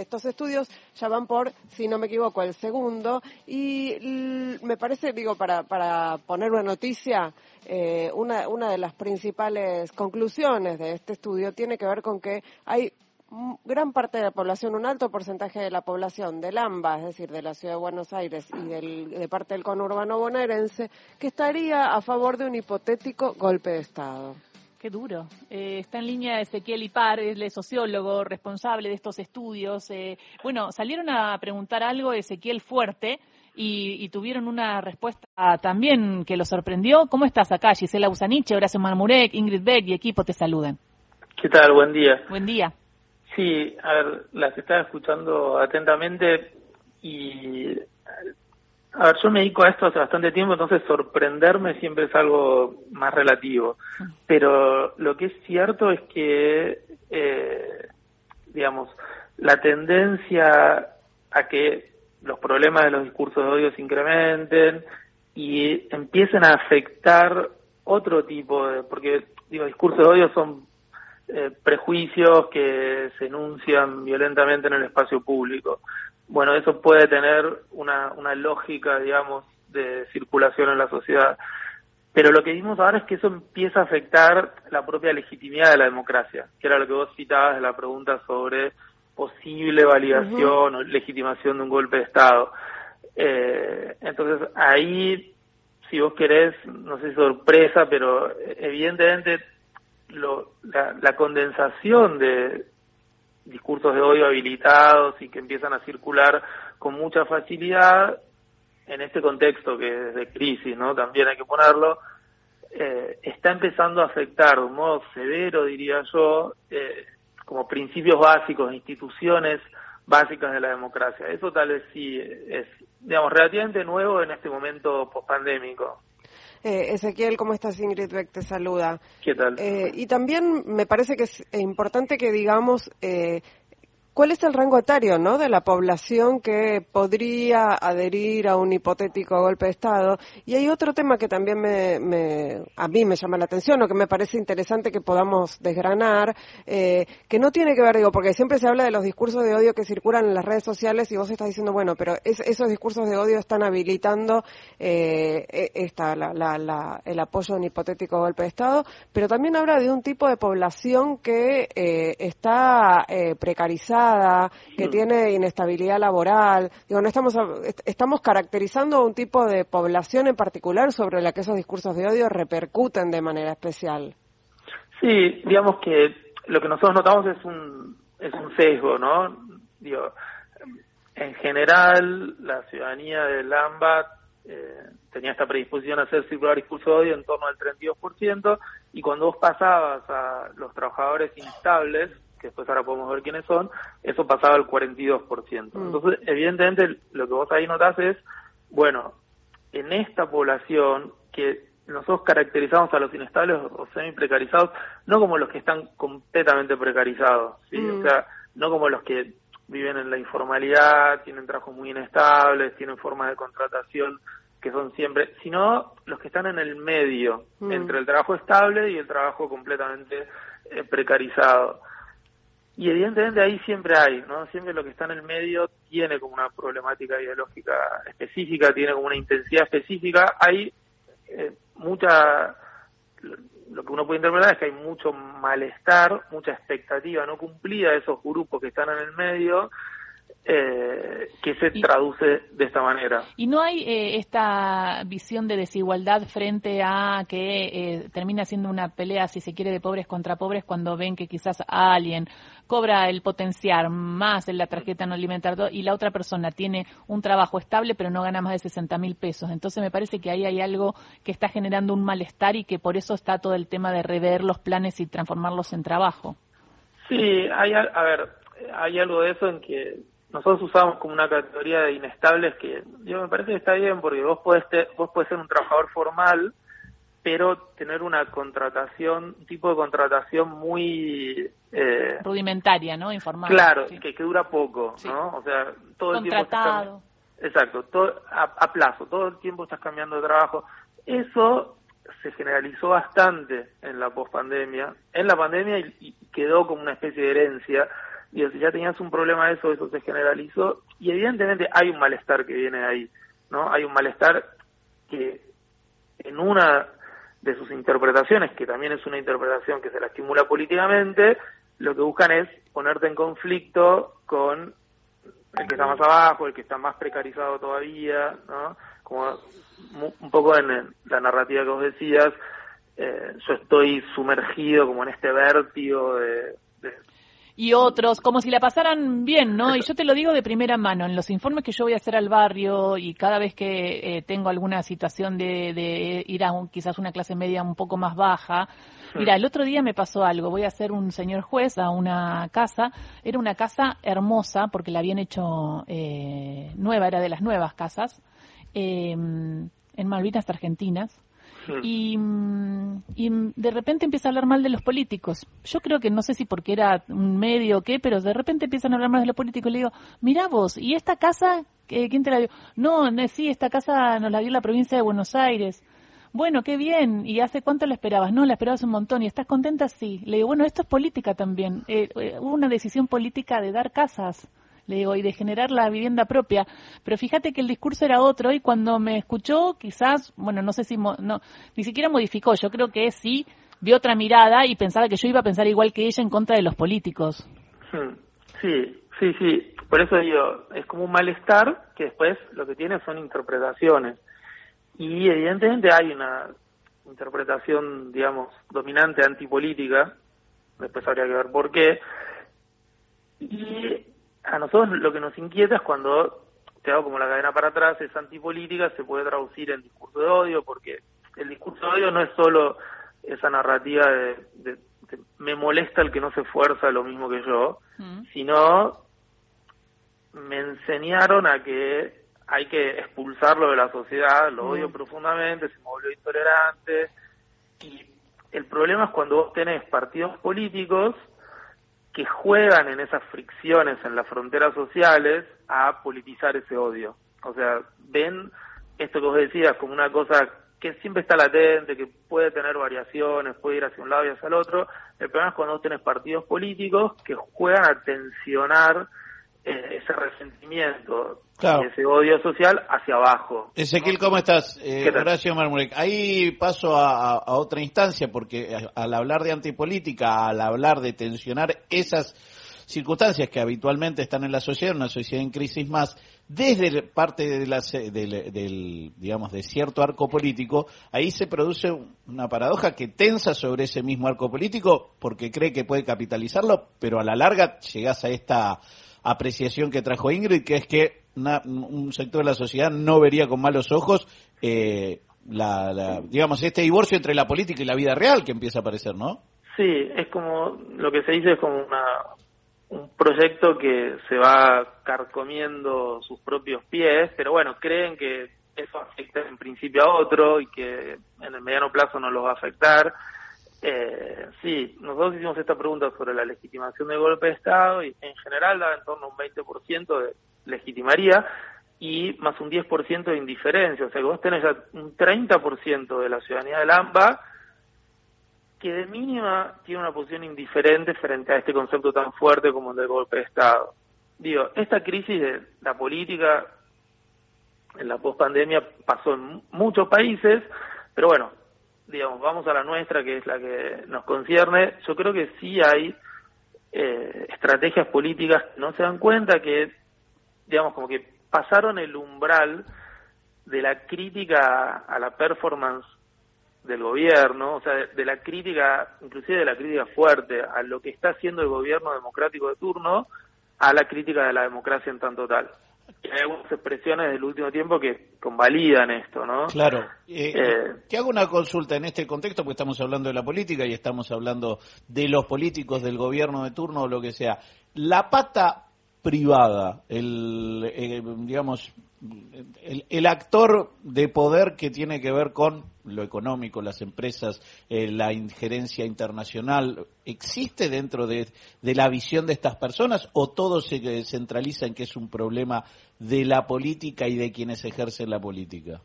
Estos estudios ya van por, si no me equivoco, el segundo y me parece, digo, para, para poner una noticia, eh, una, una de las principales conclusiones de este estudio tiene que ver con que hay gran parte de la población, un alto porcentaje de la población del AMBA, es decir, de la ciudad de Buenos Aires y del, de parte del conurbano bonaerense, que estaría a favor de un hipotético golpe de Estado. Qué duro. Eh, está en línea Ezequiel Ipar, el sociólogo responsable de estos estudios. Eh, bueno, salieron a preguntar algo Ezequiel Fuerte y, tuvieron una respuesta también que lo sorprendió. ¿Cómo estás acá? Gisela Usaniche, Horacio Marmurek, Ingrid Beck y equipo te saluden. ¿Qué tal? Buen día. Buen día. Sí, a ver, las estaba escuchando atentamente y a ver, yo me dedico a esto hace bastante tiempo, entonces sorprenderme siempre es algo más relativo. Pero lo que es cierto es que, eh, digamos, la tendencia a que los problemas de los discursos de odio se incrementen y empiecen a afectar otro tipo de, porque digo, discursos de odio son eh, prejuicios que se enuncian violentamente en el espacio público bueno, eso puede tener una, una lógica, digamos, de circulación en la sociedad. Pero lo que vimos ahora es que eso empieza a afectar la propia legitimidad de la democracia, que era lo que vos citabas de la pregunta sobre posible validación o legitimación de un golpe de Estado. Eh, entonces, ahí, si vos querés, no sé, sorpresa, pero evidentemente lo, la, la condensación de, discursos de odio habilitados y que empiezan a circular con mucha facilidad en este contexto que es de crisis, ¿no? También hay que ponerlo, eh, está empezando a afectar de un modo severo, diría yo, eh, como principios básicos, instituciones básicas de la democracia. Eso tal vez sí es, digamos, relativamente nuevo en este momento pospandémico. Eh, Ezequiel, ¿cómo estás? Ingrid Beck te saluda. ¿Qué tal? Eh, y también me parece que es importante que digamos eh, ¿Cuál es el rango etario ¿no? de la población que podría adherir a un hipotético golpe de Estado? Y hay otro tema que también me, a mí me llama la atención o que me parece interesante que podamos desgranar, eh, que no tiene que ver, digo, porque siempre se habla de los discursos de odio que circulan en las redes sociales y vos estás diciendo, bueno, pero esos discursos de odio están habilitando eh, e, esta, el apoyo a un hipotético golpe de Estado, pero también habla de un tipo de población que eh, está precarizada que mm. tiene inestabilidad laboral. Digo, no estamos, estamos caracterizando un tipo de población en particular sobre la que esos discursos de odio repercuten de manera especial. Sí, digamos que lo que nosotros notamos es un, es un sesgo, ¿no? Digo, en general, la ciudadanía del AMBA eh, tenía esta predisposición a hacer circular discurso de odio en torno al 32%, y cuando vos pasabas a los trabajadores instables, que después ahora podemos ver quiénes son, eso pasaba al 42%. Mm. Entonces, evidentemente, lo que vos ahí notás es, bueno, en esta población que nosotros caracterizamos a los inestables o semi-precarizados, no como los que están completamente precarizados, ¿sí? o mm. sea, no como los que viven en la informalidad, tienen trabajos muy inestables, tienen formas de contratación que son siempre, sino los que están en el medio, mm. entre el trabajo estable y el trabajo completamente eh, precarizado. Y evidentemente ahí siempre hay, ¿no? Siempre lo que está en el medio tiene como una problemática ideológica específica, tiene como una intensidad específica. Hay eh, mucha, lo que uno puede interpretar es que hay mucho malestar, mucha expectativa no cumplida de esos grupos que están en el medio eh, que se traduce de esta manera. ¿Y no hay eh, esta visión de desigualdad frente a que eh, termina siendo una pelea, si se quiere, de pobres contra pobres cuando ven que quizás alguien cobra el potenciar más en la tarjeta no alimentaria y la otra persona tiene un trabajo estable pero no gana más de 60 mil pesos? Entonces me parece que ahí hay algo que está generando un malestar y que por eso está todo el tema de rever los planes y transformarlos en trabajo. Sí, hay, a ver, hay algo de eso en que nosotros usamos como una categoría de inestables que yo me parece que está bien porque vos podés, vos podés ser un trabajador formal, pero tener una contratación, un tipo de contratación muy... Eh, Rudimentaria, ¿no? Informal. Claro, que, que, dura poco, ¿no? O sea, todo el tiempo... Estás, exacto, todo, a, plazo, todo el tiempo estás cambiando de trabajo. Eso se generalizó bastante en la pospandemia, en la pandemia y, y quedó como una especie de herencia Digo, si ya tenías un problema de eso, eso se generalizó y evidentemente hay un malestar que viene de ahí, ¿no? Hay un malestar que en una de sus interpretaciones, que también es una interpretación que se la estimula políticamente, lo que buscan es ponerte en conflicto con el que está más abajo, el que está más precarizado todavía, ¿no? Como un poco en la narrativa que vos decías, eh, yo estoy sumergido como en este vértigo de, y otros, como si la pasaran bien, ¿no? Y yo te lo digo de primera mano, en los informes que yo voy a hacer al barrio y cada vez que eh, tengo alguna situación de, de ir a un, quizás una clase media un poco más baja, mira, el otro día me pasó algo, voy a hacer un señor juez a una casa, era una casa hermosa porque la habían hecho eh, nueva, era de las nuevas casas, eh, en Malvinas Argentinas, y, mm, y, de repente empieza a hablar mal de los políticos. Yo creo que no sé si porque era un medio o qué, pero de repente empiezan a hablar mal de los políticos. Y le digo, mira vos, ¿y esta casa? ¿Quién te la dio? No, sí, esta casa nos la dio la provincia de Buenos Aires. Bueno, qué bien. ¿Y hace cuánto la esperabas? No, la esperabas un montón. ¿Y estás contenta? Sí. Le digo, bueno, esto es política también. Eh, eh, hubo una decisión política de dar casas le digo, y de generar la vivienda propia. Pero fíjate que el discurso era otro y cuando me escuchó, quizás, bueno, no sé si, no, ni siquiera modificó, yo creo que sí vio otra mirada y pensaba que yo iba a pensar igual que ella en contra de los políticos. Hmm. Sí, sí, sí. Por eso digo, es como un malestar que después lo que tiene son interpretaciones. Y evidentemente hay una interpretación, digamos, dominante antipolítica, después habría que ver por qué, y a nosotros lo que nos inquieta es cuando te hago como la cadena para atrás, es antipolítica, se puede traducir en discurso de odio, porque el discurso de odio no es solo esa narrativa de, me molesta el que no se esfuerza lo mismo que yo, mm. sino me enseñaron a que hay que expulsarlo de la sociedad, lo odio mm. profundamente, se me volvió intolerante, y el problema es cuando vos tenés partidos políticos que juegan en esas fricciones en las fronteras sociales a politizar ese odio. O sea, ven esto que vos decías como una cosa que siempre está latente, que puede tener variaciones, puede ir hacia un lado y hacia el otro. El problema es cuando vos tenés partidos políticos que juegan a tensionar ese resentimiento, ese odio social hacia abajo. Ezequiel, ¿cómo estás? Eh, Horacio Marmurek. Ahí paso a, otra instancia, porque al hablar de antipolítica, al hablar de tensionar esas circunstancias que habitualmente están en la sociedad, una sociedad en crisis más, desde parte de la, del, digamos, de cierto arco político, ahí se produce una paradoja que tensa sobre ese mismo arco político porque cree que puede capitalizarlo, pero a la larga llegas a esta apreciación que trajo Ingrid, que es que un sector de la sociedad no vería con malos ojos eh, la, digamos, este divorcio entre la política y la vida real que empieza a aparecer, ¿no? Sí, es como, lo que se dice es como una, un proyecto que se va carcomiendo sus propios pies, pero bueno, creen que eso afecta en principio a otro y que en el mediano plazo no los va a afectar eh, sí, nosotros hicimos esta pregunta sobre la legitimación del golpe de Estado y en general da en torno a un 20% de legitimaría y más un 10% de indiferencia. O sea que vos tenés ya un 30% de la ciudadanía del AMBA que de mínima tiene una posición indiferente frente a este concepto tan fuerte como el del golpe de Estado. Digo, esta crisis de la política en la pospandemia pasó en muchos países, pero bueno, digamos, vamos a la nuestra, que es la que nos concierne, yo creo que sí hay eh, estrategias políticas que no se dan cuenta que, digamos, como que pasaron el umbral de la crítica a la performance del gobierno, o sea, de, la crítica, inclusive de la crítica fuerte a lo que está haciendo el gobierno democrático de turno, a la crítica de la democracia en tanto tal hay algunas expresiones del último tiempo que convalidan esto, ¿no? Claro. Eh, eh, te hago una consulta en este contexto, porque estamos hablando de la política y estamos hablando de los políticos, del gobierno de turno o lo que sea. La pata privada, el, eh, digamos, el, actor de poder que tiene que ver con lo económico, las empresas, eh, la injerencia internacional, ¿existe dentro de, la visión de estas personas o todo se centraliza en que es un problema de la política y de quienes ejercen la política?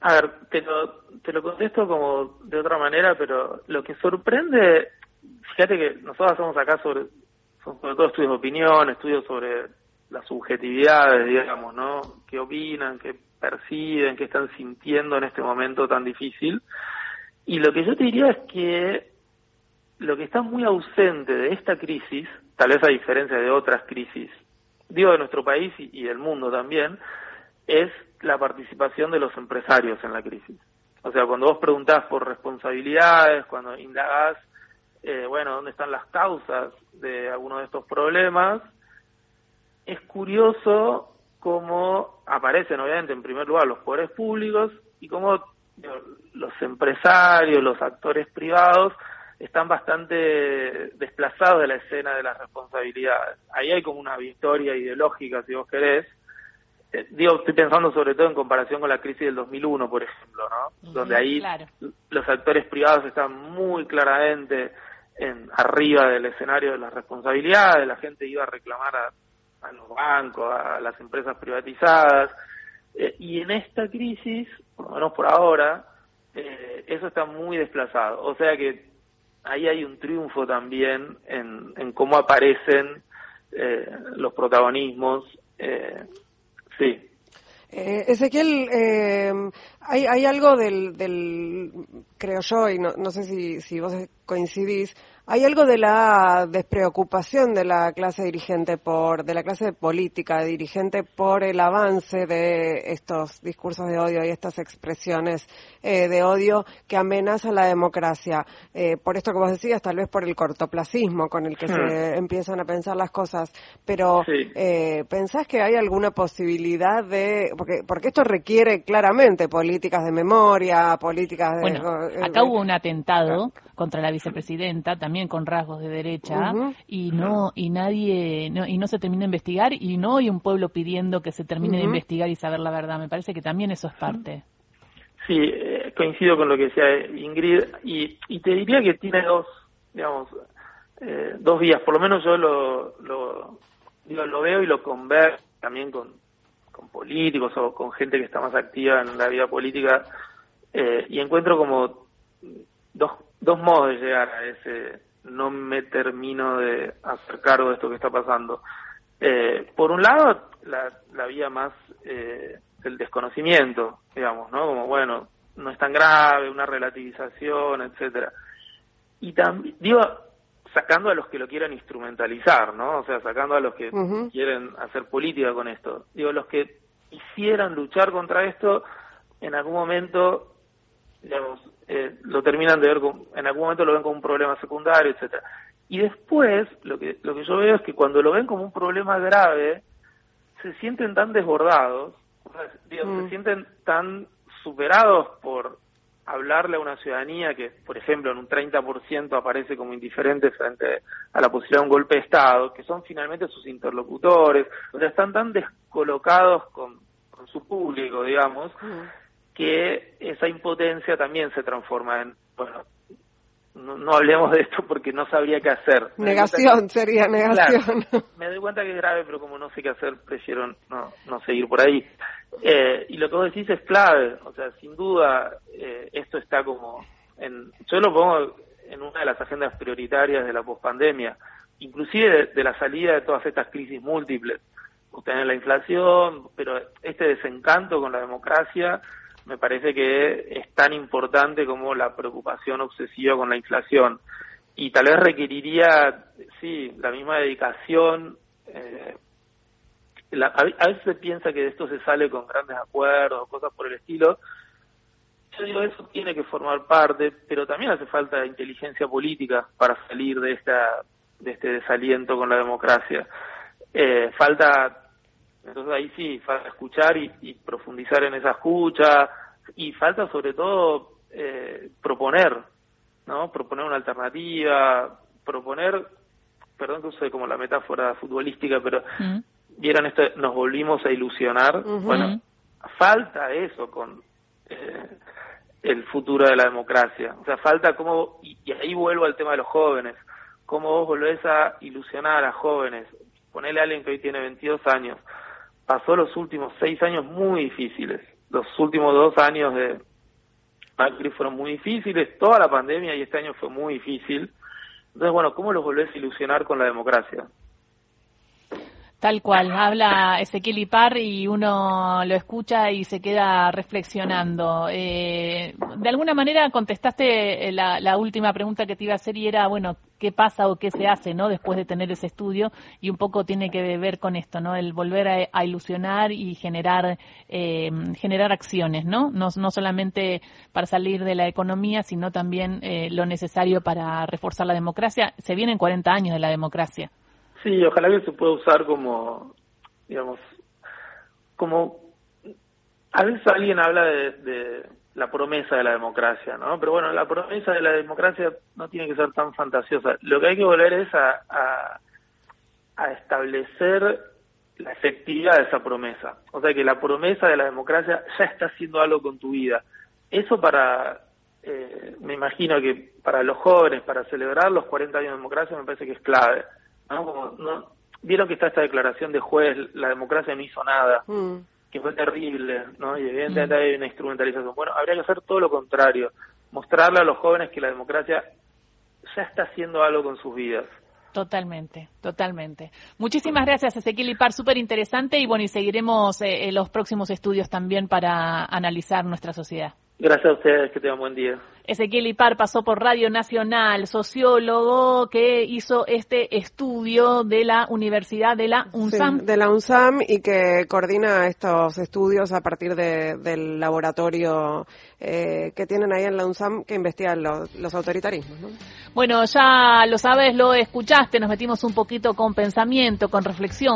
A ver, te lo, te lo contesto como de otra manera, pero lo que sorprende, fíjate que nosotros hacemos acá sobre sobre todo estudios de opinión, estudios sobre las subjetividades, digamos, ¿no? ¿Qué opinan, qué perciben, qué están sintiendo en este momento tan difícil? Y lo que yo te diría es que lo que está muy ausente de esta crisis, tal vez a diferencia de otras crisis, digo de nuestro país y, del mundo también, es la participación de los empresarios en la crisis. O sea, cuando vos preguntás por responsabilidades, cuando indagás, eh, bueno, dónde están las causas de alguno de estos problemas, es curioso cómo aparecen, obviamente, en primer lugar los poderes públicos y cómo los empresarios, los actores privados están bastante desplazados de la escena de las responsabilidades. Ahí hay como una victoria ideológica, si vos querés. Eh, digo, estoy pensando sobre todo en comparación con la crisis del 2001, por ejemplo, ¿no? Donde ahí los actores privados están muy claramente en arriba del escenario de las responsabilidades, la gente iba a reclamar a, los bancos, a las empresas privatizadas, eh, y en esta crisis, por lo menos por ahora, eh, eso está muy desplazado. O sea que ahí hay un triunfo también en, cómo aparecen eh, los protagonismos. Eh, sí. Eh, Ezequiel, eh, hay, hay algo del, del, creo yo, y no, no sé si, si vos coincidís, hay algo de la despreocupación de la clase dirigente por, de la clase política dirigente por el avance de estos discursos de odio y estas expresiones eh, de odio que amenazan la democracia. Eh, por esto que vos decías, tal vez por el cortoplacismo con el que se hmm. empiezan a pensar las cosas. Pero, eh, ¿pensás que hay alguna posibilidad de, porque, porque esto requiere claramente políticas de memoria, políticas de... Bueno, acá hubo un atentado contra la vicepresidenta, también con rasgos de derecha, y no y nadie no, y no se termina de investigar y no hay un pueblo pidiendo que se termine de investigar y saber la verdad. Me parece que también eso es parte. Sí, eh, coincido con lo que decía Ingrid y, y te diría que tiene dos, digamos, eh, dos vías. Por lo menos yo lo, lo, digo, lo veo y lo converso también con, con políticos o con gente que está más activa en la vida política eh, y encuentro como dos dos modos de llegar a ese no me termino de hacer cargo de esto que está pasando. Eh, por un lado, la, la vía más eh, del desconocimiento, digamos, ¿no? Como, bueno, no es tan grave, una relativización, etcétera. Y también, digo, sacando a los que lo quieran instrumentalizar, ¿no? O sea, sacando a los que quieren hacer política con esto. Digo, los que quisieran luchar contra esto, en algún momento digamos, eh, lo terminan de ver, con, en algún momento lo ven como un problema secundario, etcétera. Y después, lo que, lo que yo veo es que cuando lo ven como un problema grave, se sienten tan desbordados, se mm. sienten tan superados por hablarle a una ciudadanía que, por ejemplo, en un 30% aparece como indiferente frente a la posibilidad de un golpe de Estado, que son finalmente sus interlocutores, o sea, están tan descolocados con, con su público, digamos, mm que esa impotencia también se transforma en, bueno, no, hablemos de esto porque no sabría qué hacer. Negación sería negación. me doy cuenta que es grave, pero como no sé qué hacer, prefiero no, no seguir por ahí. Eh, y lo que vos decís es clave, o sea, sin duda eh, esto está como, en, yo lo pongo en una de las agendas prioritarias de la pospandemia, inclusive de, la salida de todas estas crisis múltiples. Tener la inflación, pero este desencanto con la democracia me parece que es tan importante como la preocupación obsesiva con la inflación. Y tal vez requeriría, sí, la misma dedicación. Eh, a, veces se piensa que de esto se sale con grandes acuerdos, cosas por el estilo. Yo digo, eso tiene que formar parte, pero también hace falta inteligencia política para salir de esta de este desaliento con la democracia. Eh, falta entonces ahí sí, falta escuchar y, profundizar en esa escucha y falta sobre todo eh, proponer, ¿no? Proponer una alternativa, proponer, perdón que use como la metáfora futbolística, pero mm. vieron esto, nos volvimos a ilusionar. Bueno, falta eso con eh, el futuro de la democracia. O sea, falta cómo, y, y ahí vuelvo al tema de los jóvenes, cómo vos volvés a ilusionar a jóvenes. Ponele a alguien que hoy tiene 22 años pasó los últimos seis años muy difíciles. Los últimos dos años de Macri fueron muy difíciles, toda la pandemia y este año fue muy difícil. Entonces, bueno, ¿cómo los volvés a ilusionar con la democracia? Tal cual, habla Ezequiel Ipar y uno lo escucha y se queda reflexionando. Eh, de alguna manera contestaste eh, la, última pregunta que te iba a hacer y era, bueno, ¿qué pasa o qué se hace, no? Después de tener ese estudio y un poco tiene que ver con esto, ¿no? El volver a, ilusionar y generar, eh, generar acciones, ¿no? ¿no? No solamente para salir de la economía, sino también lo necesario para reforzar la democracia. Se vienen 40 años de la democracia. Sí, ojalá que se pueda usar como, digamos, como a veces alguien habla de, la promesa de la democracia, ¿no? Pero bueno, la promesa de la democracia no tiene que ser tan fantasiosa. Lo que hay que volver es a, a, establecer la efectividad de esa promesa. O sea, que la promesa de la democracia ya está haciendo algo con tu vida. Eso para, eh, me imagino que para los jóvenes, para celebrar los 40 años de democracia, me parece que es clave. ¿No? Vieron que está esta declaración de juez, la democracia no hizo nada, mm. que fue terrible, ¿no? Y evidentemente mm. hay una instrumentalización. Bueno, habría que hacer todo lo contrario, mostrarle a los jóvenes que la democracia ya está haciendo algo con sus vidas. Totalmente, totalmente. Muchísimas gracias, Ezequiel Ipar, súper interesante y bueno, y seguiremos eh, los próximos estudios también para analizar nuestra sociedad. Gracias a ustedes, que tengan buen día. Ezequiel Ipar pasó por Radio Nacional, sociólogo que hizo este estudio de la Universidad de la UNSAM. de la UNSAM y que coordina estos estudios a partir del laboratorio eh, que tienen ahí en la UNSAM que investiga los, los autoritarismos. Bueno, ya lo sabes, lo escuchaste, nos metimos un poquito con pensamiento, con reflexión.